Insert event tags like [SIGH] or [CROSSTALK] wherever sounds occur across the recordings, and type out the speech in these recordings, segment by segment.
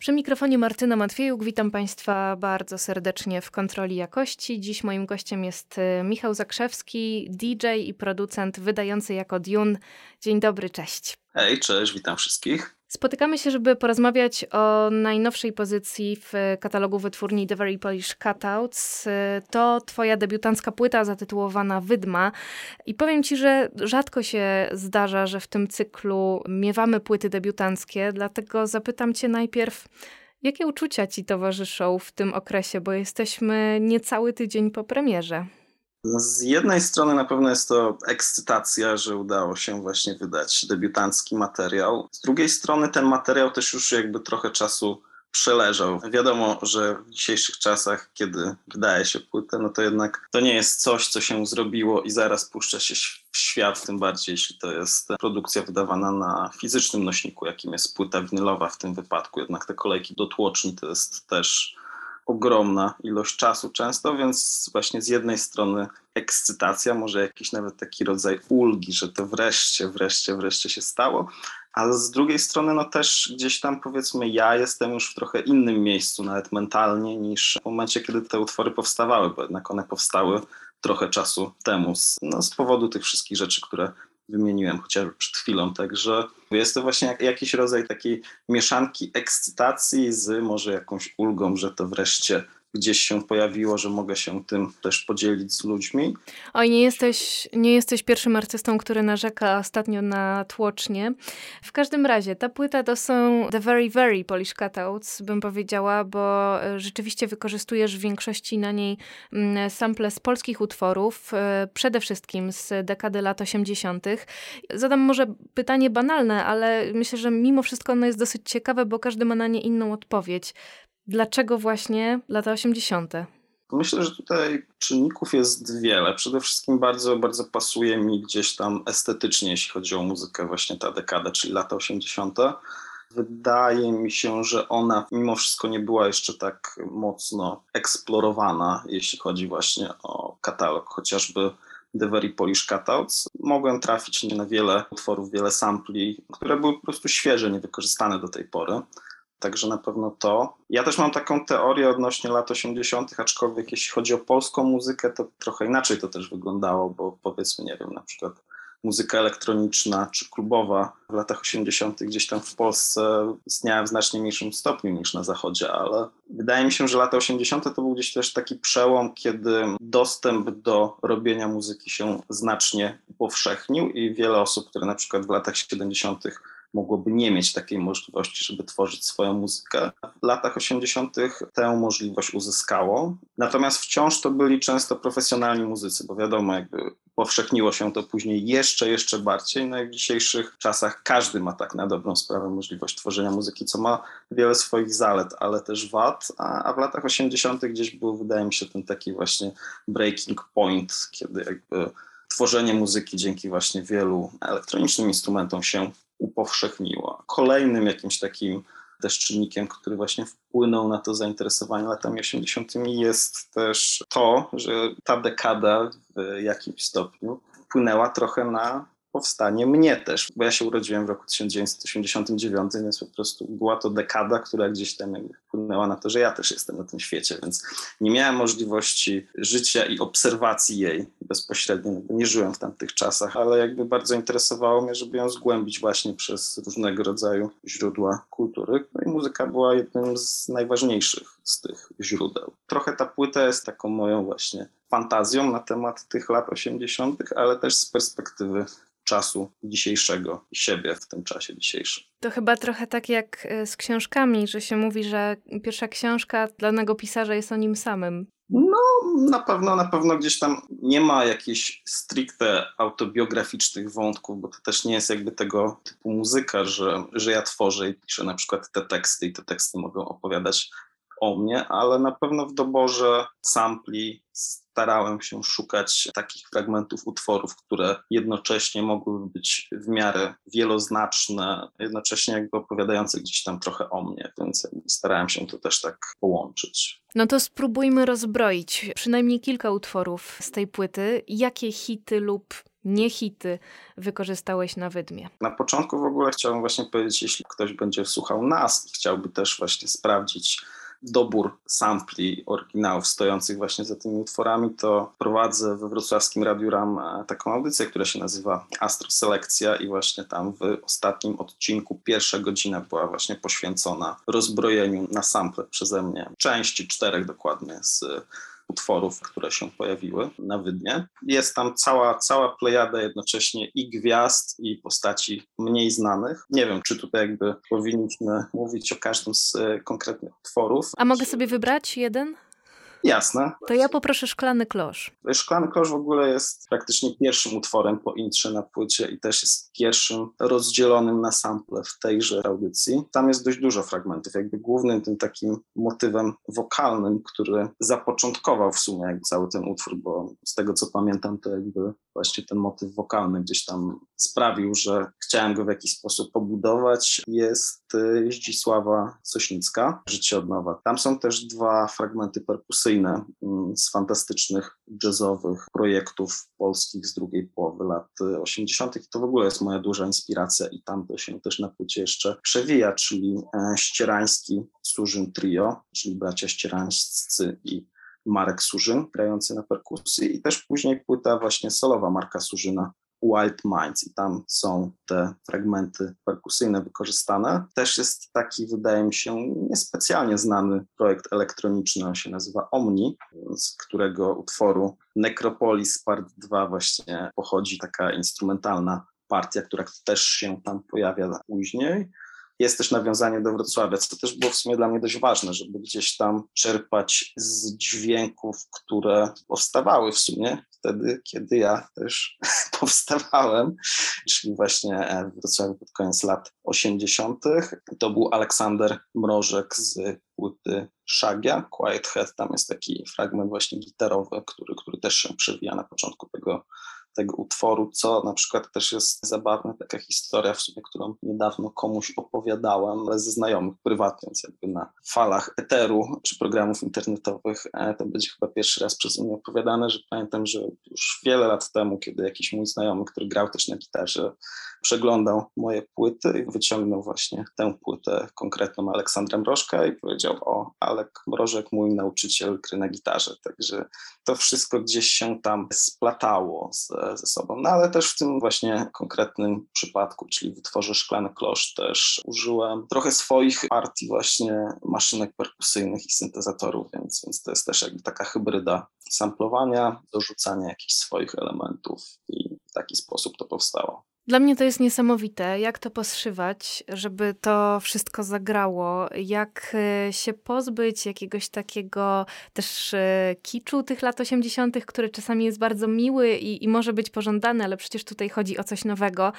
Przy mikrofonie Martyna Matwiejuk, witam Państwa bardzo serdecznie w kontroli jakości. Dziś moim gościem jest y, Michał Zakrzewski, DJ i producent wydający jako Dune. Dzień dobry, cześć. Hej, cześć, witam wszystkich. Spotykamy się, żeby porozmawiać o najnowszej pozycji w katalogu wytwórni The Very Polish Cutouts. To twoja debiutancka płyta zatytułowana Wydma. I powiem ci, że rzadko się zdarza, że w tym cyklu miewamy płyty debiutanckie, dlatego zapytam cię najpierw, jakie uczucia ci towarzyszą w tym okresie, bo jesteśmy niecały tydzień po premierze. No, Z jednej strony na pewno jest to ekscytacja, że udało się właśnie wydać debiutancki materiał. Z drugiej strony ten materiał też już jakby trochę czasu przeleżał. Wiadomo, że w dzisiejszych czasach, kiedy wydaje się płytę, no to jednak to nie jest coś, co się zrobiło i zaraz puszcza się w świat, tym bardziej jeśli to jest produkcja wydawana na fizycznym nośniku, jakim jest płyta winylowa w tym wypadku. Jednak te kolejki do tłoczni to jest też ogromna ilość czasu często, więc właśnie z jednej strony ekscytacja, może jakiś nawet taki rodzaj ulgi, że to wreszcie, wreszcie, wreszcie się stało, ale z drugiej strony no też gdzieś tam powiedzmy ja jestem już w trochę innym miejscu, nawet mentalnie niż w momencie, kiedy te utwory powstawały, bo jednak one powstały trochę czasu temu z, no, z powodu tych wszystkich rzeczy, które wymieniłem chociażby przed chwilą, także jest to właśnie jak, jakiś rodzaj takiej mieszanki ekscytacji z może jakąś ulgą, że to wreszcie gdzieś się pojawiło, że mogę się tym też podzielić z ludźmi. Oj, nie jesteś, nie jesteś pierwszym artystą, który narzeka ostatnio na tłocznie. W każdym razie, ta płyta to są The Very Very Polish Cutouts, bym powiedziała, bo e, rzeczywiście wykorzystujesz w większości na niej mm, sample z polskich utworów, e, przede wszystkim z dekady lat 80. Zadam może pytanie banalne, ale myślę, że mimo wszystko ono jest dosyć ciekawe, bo każdy ma na nie inną odpowiedź. Dlaczego właśnie lata 80.? Myślę, że tutaj czynników jest wiele. Przede wszystkim bardzo, bardzo pasuje mi gdzieś tam estetycznie, jeśli chodzi o muzykę, właśnie ta dekada, czyli lata 80. Wydaje mi się, że ona mimo wszystko nie była jeszcze tak mocno eksplorowana, jeśli chodzi właśnie o katalog, chociażby The Very Polish Cutouts. Mogłem trafić na wiele utworów, wiele sampli, które były po prostu świeże, niewykorzystane do tej pory. Także na pewno to. Ja też mam taką teorię odnośnie lat 80., aczkolwiek jeśli chodzi o polską muzykę, to trochę inaczej to też wyglądało, bo powiedzmy, nie wiem, na przykład muzyka elektroniczna czy klubowa w latach 80. gdzieś tam w Polsce istniała w znacznie mniejszym stopniu niż na zachodzie, ale wydaje mi się, że lata 80. to był gdzieś też taki przełom, kiedy dostęp do robienia muzyki się znacznie upowszechnił i wiele osób, które na przykład w latach 70 mogłoby nie mieć takiej możliwości, żeby tworzyć swoją muzykę. W latach 80. tę możliwość uzyskało. Natomiast wciąż to byli często profesjonalni muzycy, bo wiadomo, jakby powszechniło się to później jeszcze, jeszcze bardziej. No i w dzisiejszych czasach każdy ma tak na dobrą sprawę możliwość tworzenia muzyki, co ma wiele swoich zalet, ale też wad. A, a w latach 80. gdzieś był, wydaje mi się, ten taki właśnie breaking point, kiedy jakby tworzenie muzyki dzięki właśnie wielu elektronicznym instrumentom się upowszechniła. Kolejnym jakimś takim też czynnikiem, który właśnie wpłynął na to zainteresowanie latami 80. jest też to, że ta dekada w jakimś stopniu wpłynęła trochę na powstanie mnie też, bo ja się urodziłem w roku 1989, więc po prostu była to dekada, która gdzieś tam wpłynęła na to, że ja też jestem na tym świecie, więc nie miałem możliwości życia i obserwacji jej bezpośrednio, nie żyłem w tamtych czasach, ale jakby bardzo interesowało mnie, żeby ją zgłębić właśnie przez różnego rodzaju źródła kultury. No i muzyka była jednym z najważniejszych z tych źródeł. Trochę ta płyta jest taką moją właśnie fantazją na temat tych lat 80., ale też z perspektywy czasu dzisiejszego i siebie w tym czasie dzisiejszym. To chyba trochę tak jak e, z książkami, że się mówi, że pierwsza książka dla danego pisarza jest o nim samym. No, na pewno, na pewno gdzieś tam nie ma jakichś stricte autobiograficznych wątków, bo to też nie jest jakby tego typu muzyka, że, że ja tworzę i piszę na przykład te teksty i te teksty mogą opowiadać o mnie, ale na pewno w doborze sampli starałem się szukać takich fragmentów utworów, które jednocześnie mogłyby być w miarę wieloznaczne, jednocześnie jakby opowiadające gdzieś tam trochę o mnie, więc starałem się to też tak połączyć. No to spróbujmy rozbroić przynajmniej kilka utworów z tej płyty. Jakie hity lub nie hity wykorzystałeś na wydmie? Na początku w ogóle chciałbym właśnie powiedzieć, jeśli ktoś będzie słuchał nas i chciałby też właśnie sprawdzić, dobór sampli oryginałów stojących właśnie za tymi utworami, to prowadzę we wrocławskim Radiu Ram e, taką audycję, która się nazywa Astro Selekcja i właśnie tam w ostatnim odcinku pierwsza godzina była właśnie poświęcona rozbrojeniu na sample przeze mnie. Części czterech dokładnie z utworów, które się pojawiły na wydnie. Jest tam cała, cała plejada jednocześnie i gwiazd, i postaci mniej znanych. Nie wiem, czy tutaj jakby powinniśmy mówić o każdym z e, konkretnych utworów. A mogę sobie wybrać jeden? Jasne. To ja poproszę Szklany Klosz. Szklany Klosz w ogóle jest praktycznie pierwszym utworem po intrze na płycie i też jest pierwszym rozdzielonym na sample w tejże audycji. Tam jest dość dużo fragmentów. Jakby głównym tym takim motywem wokalnym, który zapoczątkował w sumie jakby cały ten utwór, bo z tego co pamiętam, to jakby właśnie ten motyw wokalny gdzieś tam sprawił, że chciałem go w jakiś sposób pobudować, jest y, Zdzisława Sośnicka, Życie od nowa. Tam są też dwa fragmenty perkusyjne mm, z fantastycznych jazzowych projektów polskich z drugiej połowy lat 80. I to w ogóle jest moja duża inspiracja i tam to się też na płycie jeszcze przewija, czyli e, Ścierański Surzyn Trio, czyli bracia ścierańscy i Marek Surzyn grający na perkusji i też później płyta właśnie solowa Marka Surzyna Wild Minds. I tam są te fragmenty perkusyjne wykorzystane. Też jest taki, wydaje mi się, niespecjalnie znany projekt elektroniczny, on się nazywa Omni, z którego utworu Necropolis Part 2 właśnie pochodzi taka instrumentalna partia, która też się tam pojawia później jest też nawiązanie do Wrocławia, co też było w sumie dla mnie dość ważne, żeby gdzieś tam czerpać z dźwięków, które powstawały w sumie wtedy, kiedy ja też [LAUGHS] powstawałem, czyli właśnie w Wrocławiu pod koniec lat 80. To był Aleksander Mrożek z płyty Szagia, Quiet Head, tam jest taki fragment właśnie gitarowy, który, który też się przewija na początku tego tego utworu, co na przykład też jest zabawna taka historia, w sumie, którą niedawno komuś opowiadałem, ze znajomych prywatnie, więc jakby na falach eteru czy programów internetowych e, to będzie chyba pierwszy raz przez mnie opowiadane, że pamiętam, że już wiele lat temu, kiedy jakiś mój znajomy, który grał też na gitarze, przeglądał moje płyty i wyciągnął właśnie tę płytę konkretną Aleksandra Mrożka i powiedział, o, Alek Mrożek, mój nauczyciel gry na gitarze, także to wszystko gdzieś się tam splatało z, ze sobą, no ale też w tym właśnie konkretnym przypadku, czyli w utworze Szklany Klosz też użyłem trochę swoich partii właśnie maszynek perkusyjnych i syntezatorów, więc, więc to jest też jakby taka hybryda samplowania, dorzucania jakichś swoich elementów i w taki sposób to powstało. Dla mnie to jest niesamowite, jak to poszywać, żeby to wszystko zagrało, jak e, się pozbyć jakiegoś takiego też e, kiczu tych lat 80., który czasami jest bardzo miły i, i może być pożądany, ale przecież tutaj chodzi o coś nowego.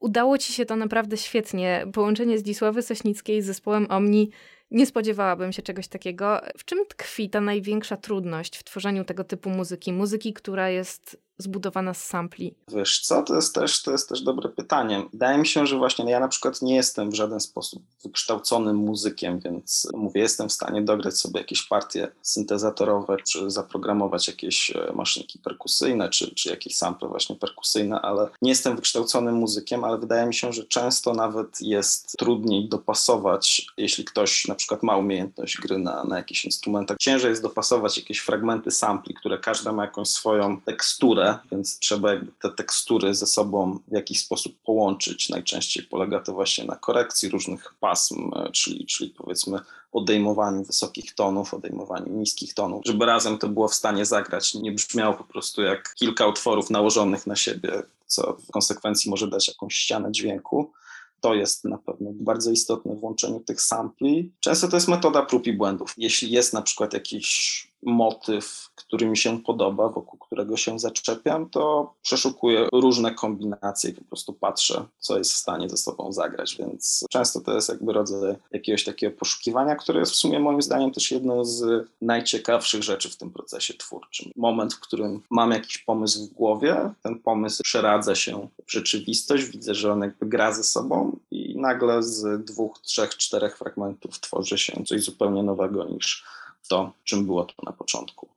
Udało ci się to naprawdę świetnie. Połączenie Zdzisławy Sośnickiej z zespołem Omni nie spodziewałabym się czegoś takiego. W czym tkwi ta największa trudność w tworzeniu tego typu muzyki? Muzyki, która jest zbudowana z sampli? Wiesz co, to jest, też, to jest też dobre pytanie. Wydaje mi się, że właśnie ja na przykład nie jestem w żaden sposób wykształconym muzykiem, więc mówię, jestem w stanie dograć sobie jakieś partie syntezatorowe, czy zaprogramować jakieś e, maszynki perkusyjne, czy, czy jakieś sample właśnie perkusyjne, ale nie jestem wykształconym muzykiem, ale wydaje mi się, że często nawet jest trudniej dopasować, jeśli ktoś na przykład ma umiejętność gry na, na jakichś instrumentach, ciężej jest dopasować jakieś fragmenty sampli, które każda ma jakąś swoją teksturę, więc trzeba jakby te tekstury ze sobą w jakiś sposób połączyć. Najczęściej polega to właśnie na korekcji różnych pasm, e, czyli, czyli powiedzmy odejmowaniu wysokich tonów, odejmowaniu niskich tonów, żeby razem to było w stanie zagrać. Nie brzmiało po prostu jak kilka utworów nałożonych na siebie, co w konsekwencji może dać jakąś ścianę dźwięku. To jest na pewno bardzo istotne w łączeniu tych sampli. Często to jest metoda prób i błędów. Jeśli jest na przykład jakiś motyw, który mi się podoba, wokół którego się zaczepiam, to przeszukuję różne kombinacje i po prostu patrzę, co jest w stanie ze sobą zagrać, więc często to jest jakby rodzaj jakiegoś takiego poszukiwania, które jest w sumie moim zdaniem też jedną z najciekawszych rzeczy w tym procesie twórczym. Moment, w którym mam jakiś pomysł w głowie, ten pomysł przeradza się w rzeczywistość, widzę, że on jakby gra ze sobą i nagle z dwóch, trzech, czterech fragmentów tworzy się coś zupełnie nowego niż to, czym było to na początku.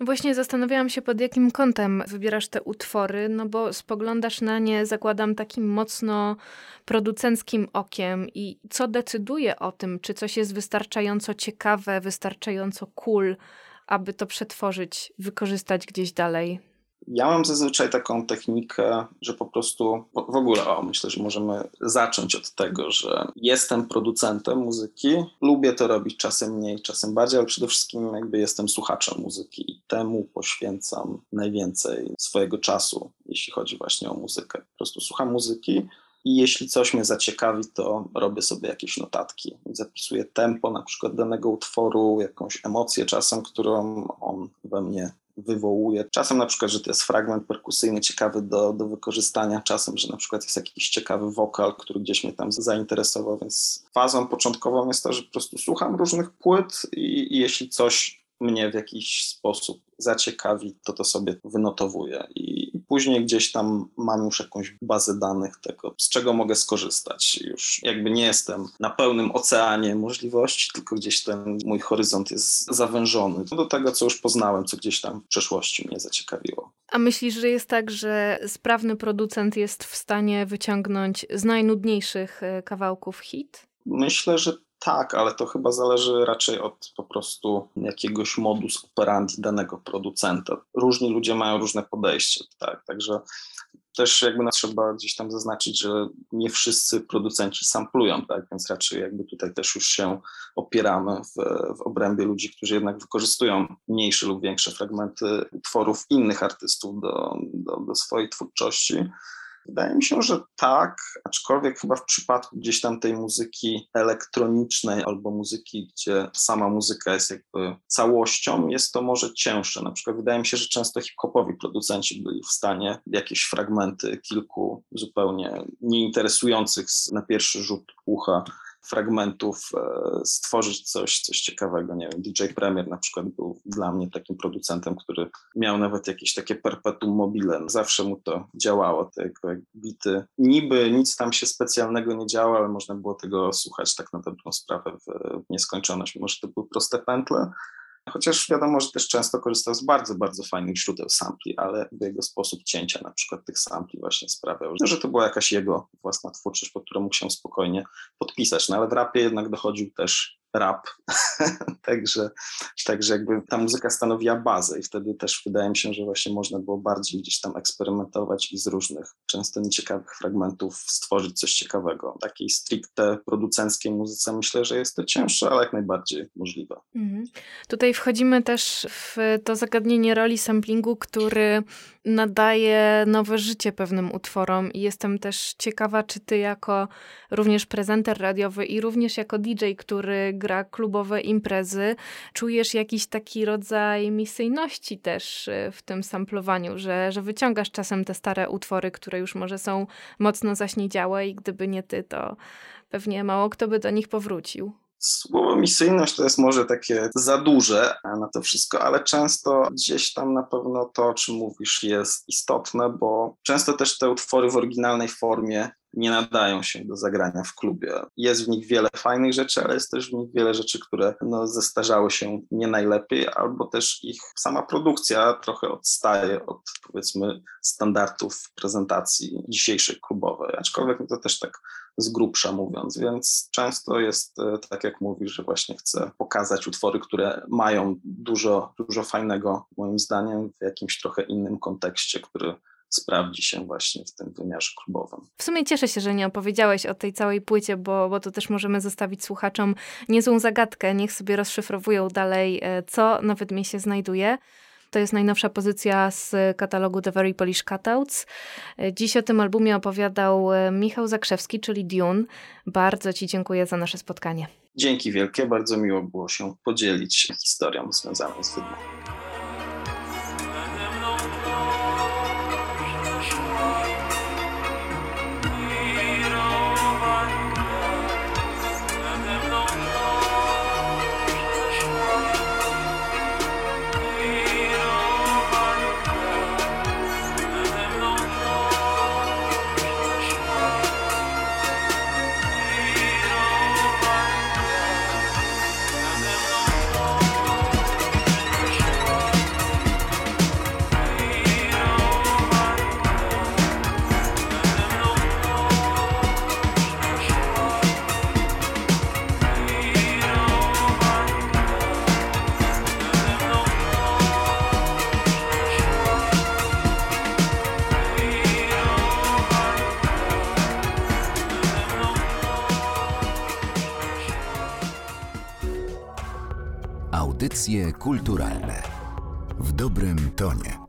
No właśnie zastanawiałam się, pod jakim kątem wybierasz te utwory, no bo spoglądasz na nie, zakładam, takim mocno producenckim okiem i co decyduje o tym, czy coś jest wystarczająco ciekawe, wystarczająco cool, aby to przetworzyć, wykorzystać gdzieś dalej. Ja mam zazwyczaj taką technikę, że po prostu w ogóle, o, myślę, że możemy zacząć od tego, że jestem producentem muzyki, lubię to robić czasem mniej, czasem bardziej, ale przede wszystkim jakby jestem słuchaczem muzyki i temu poświęcam najwięcej swojego czasu, jeśli chodzi właśnie o muzykę. Po prostu słucham muzyki, i jeśli coś mnie zaciekawi, to robię sobie jakieś notatki. Zapisuję tempo na przykład danego utworu, jakąś emocję czasem, którą on we mnie wywołuje. Czasem na przykład, że to jest fragment perkusyjny ciekawy do, do wykorzystania, czasem, że na przykład jest jakiś ciekawy wokal, który gdzieś mnie tam zainteresował, więc fazą początkową jest to, że po prostu słucham różnych płyt i, i jeśli coś mnie w jakiś sposób zaciekawi, to to sobie wynotowuję i, później gdzieś tam mam już jakąś bazę danych tego, z czego mogę skorzystać. Już jakby nie jestem na pełnym oceanie możliwości, tylko gdzieś ten mój horyzont jest zawężony do tego, co już poznałem, co gdzieś tam w przeszłości mnie zaciekawiło. A myślisz, że jest tak, że sprawny producent jest w stanie wyciągnąć z najnudniejszych e, kawałków hit? Myślę, że tak, ale to chyba zależy raczej od po prostu jakiegoś modus operandi danego producenta. Różni ludzie mają różne podejście, tak, także też jakby trzeba gdzieś tam zaznaczyć, że nie wszyscy producenci samplują, tak, więc raczej jakby tutaj też już się opieramy w, w obrębie ludzi, którzy jednak wykorzystują mniejsze lub większe fragmenty utworów innych artystów do, do, do swojej twórczości. Wydaje mi się, że tak, aczkolwiek chyba w przypadku gdzieś tam tej muzyki elektronicznej albo muzyki, gdzie sama muzyka jest jakby całością, jest to może cięższe. Na przykład wydaje mi się, że często hip-hopowi producenci byli w stanie jakieś fragmenty kilku zupełnie nieinteresujących na pierwszy rzut ucha fragmentów e, stworzyć coś, coś ciekawego. Nie wiem, DJ Premier na przykład był dla mnie takim producentem, który miał nawet jakieś takie perpetuum mobile. Zawsze mu to działało, te bity. Niby nic tam się specjalnego nie działo, ale można było tego słuchać tak na dobrą sprawę w nieskończoność, mimo że to były proste pętle. Chociaż wiadomo, że też często korzystał z bardzo, bardzo fajnych źródeł sampli, ale jego sposób cięcia na przykład tych sampli właśnie sprawiał, że to była jakaś jego własna twórczość, pod którą mógł się spokojnie podpisać. No ale w rapie jednak dochodził też rap. [LAUGHS] także, także jakby ta muzyka stanowiła bazę i wtedy też wydaje mi się, że właśnie można było bardziej gdzieś tam eksperymentować i z różnych, często nieciekawych fragmentów stworzyć coś ciekawego. Takiej stricte producenckiej muzyce myślę, że jest to cięższe, ale jak najbardziej możliwe. Mhm. Tutaj wchodzimy też w to zagadnienie roli samplingu, który nadaje nowe życie pewnym utworom i jestem też ciekawa, czy ty jako również prezenter radiowy i również jako DJ, który gra klubowe imprezy, czujesz jakiś taki rodzaj misyjności też y, w tym samplowaniu, że, że wyciągasz czasem te stare utwory, które już może są mocno zaśniedziałe i gdyby nie ty, to pewnie mało kto by do nich powrócił. Słowo misyjność to jest może takie za duże na to wszystko, ale często gdzieś tam na pewno to, o czym mówisz, jest istotne, bo często też te utwory w oryginalnej formie nie nadają się do zagrania w klubie. Jest w nich wiele fajnych rzeczy, ale jest też w nich wiele rzeczy, które no, zestarzały się nie najlepiej, albo też ich sama produkcja trochę odstaje od powiedzmy standardów prezentacji dzisiejszej klubowej, aczkolwiek to też tak z grubsza mówiąc, więc często jest e, tak jak mówisz, że właśnie chcę pokazać utwory, które mają dużo, dużo fajnego moim zdaniem w jakimś trochę innym kontekście, który sprawdzi się właśnie w tym wymiarze klubowym. W sumie cieszę się, że nie opowiedziałeś o tej całej płycie, bo, bo to też możemy zostawić słuchaczom niezłą zagadkę. Niech sobie rozszyfrowują dalej, e, co nawet mi się znajduje. To jest najnowsza pozycja z katalogu The Very Polish Cutouts. Dziś o tym albumie opowiadał e, Michał Zakrzewski, czyli Dune. Bardzo Ci dziękuję za nasze spotkanie. Dzięki wielkie, bardzo miło było się podzielić historią związaną z wydmą. Kulturalne w dobrym tonie.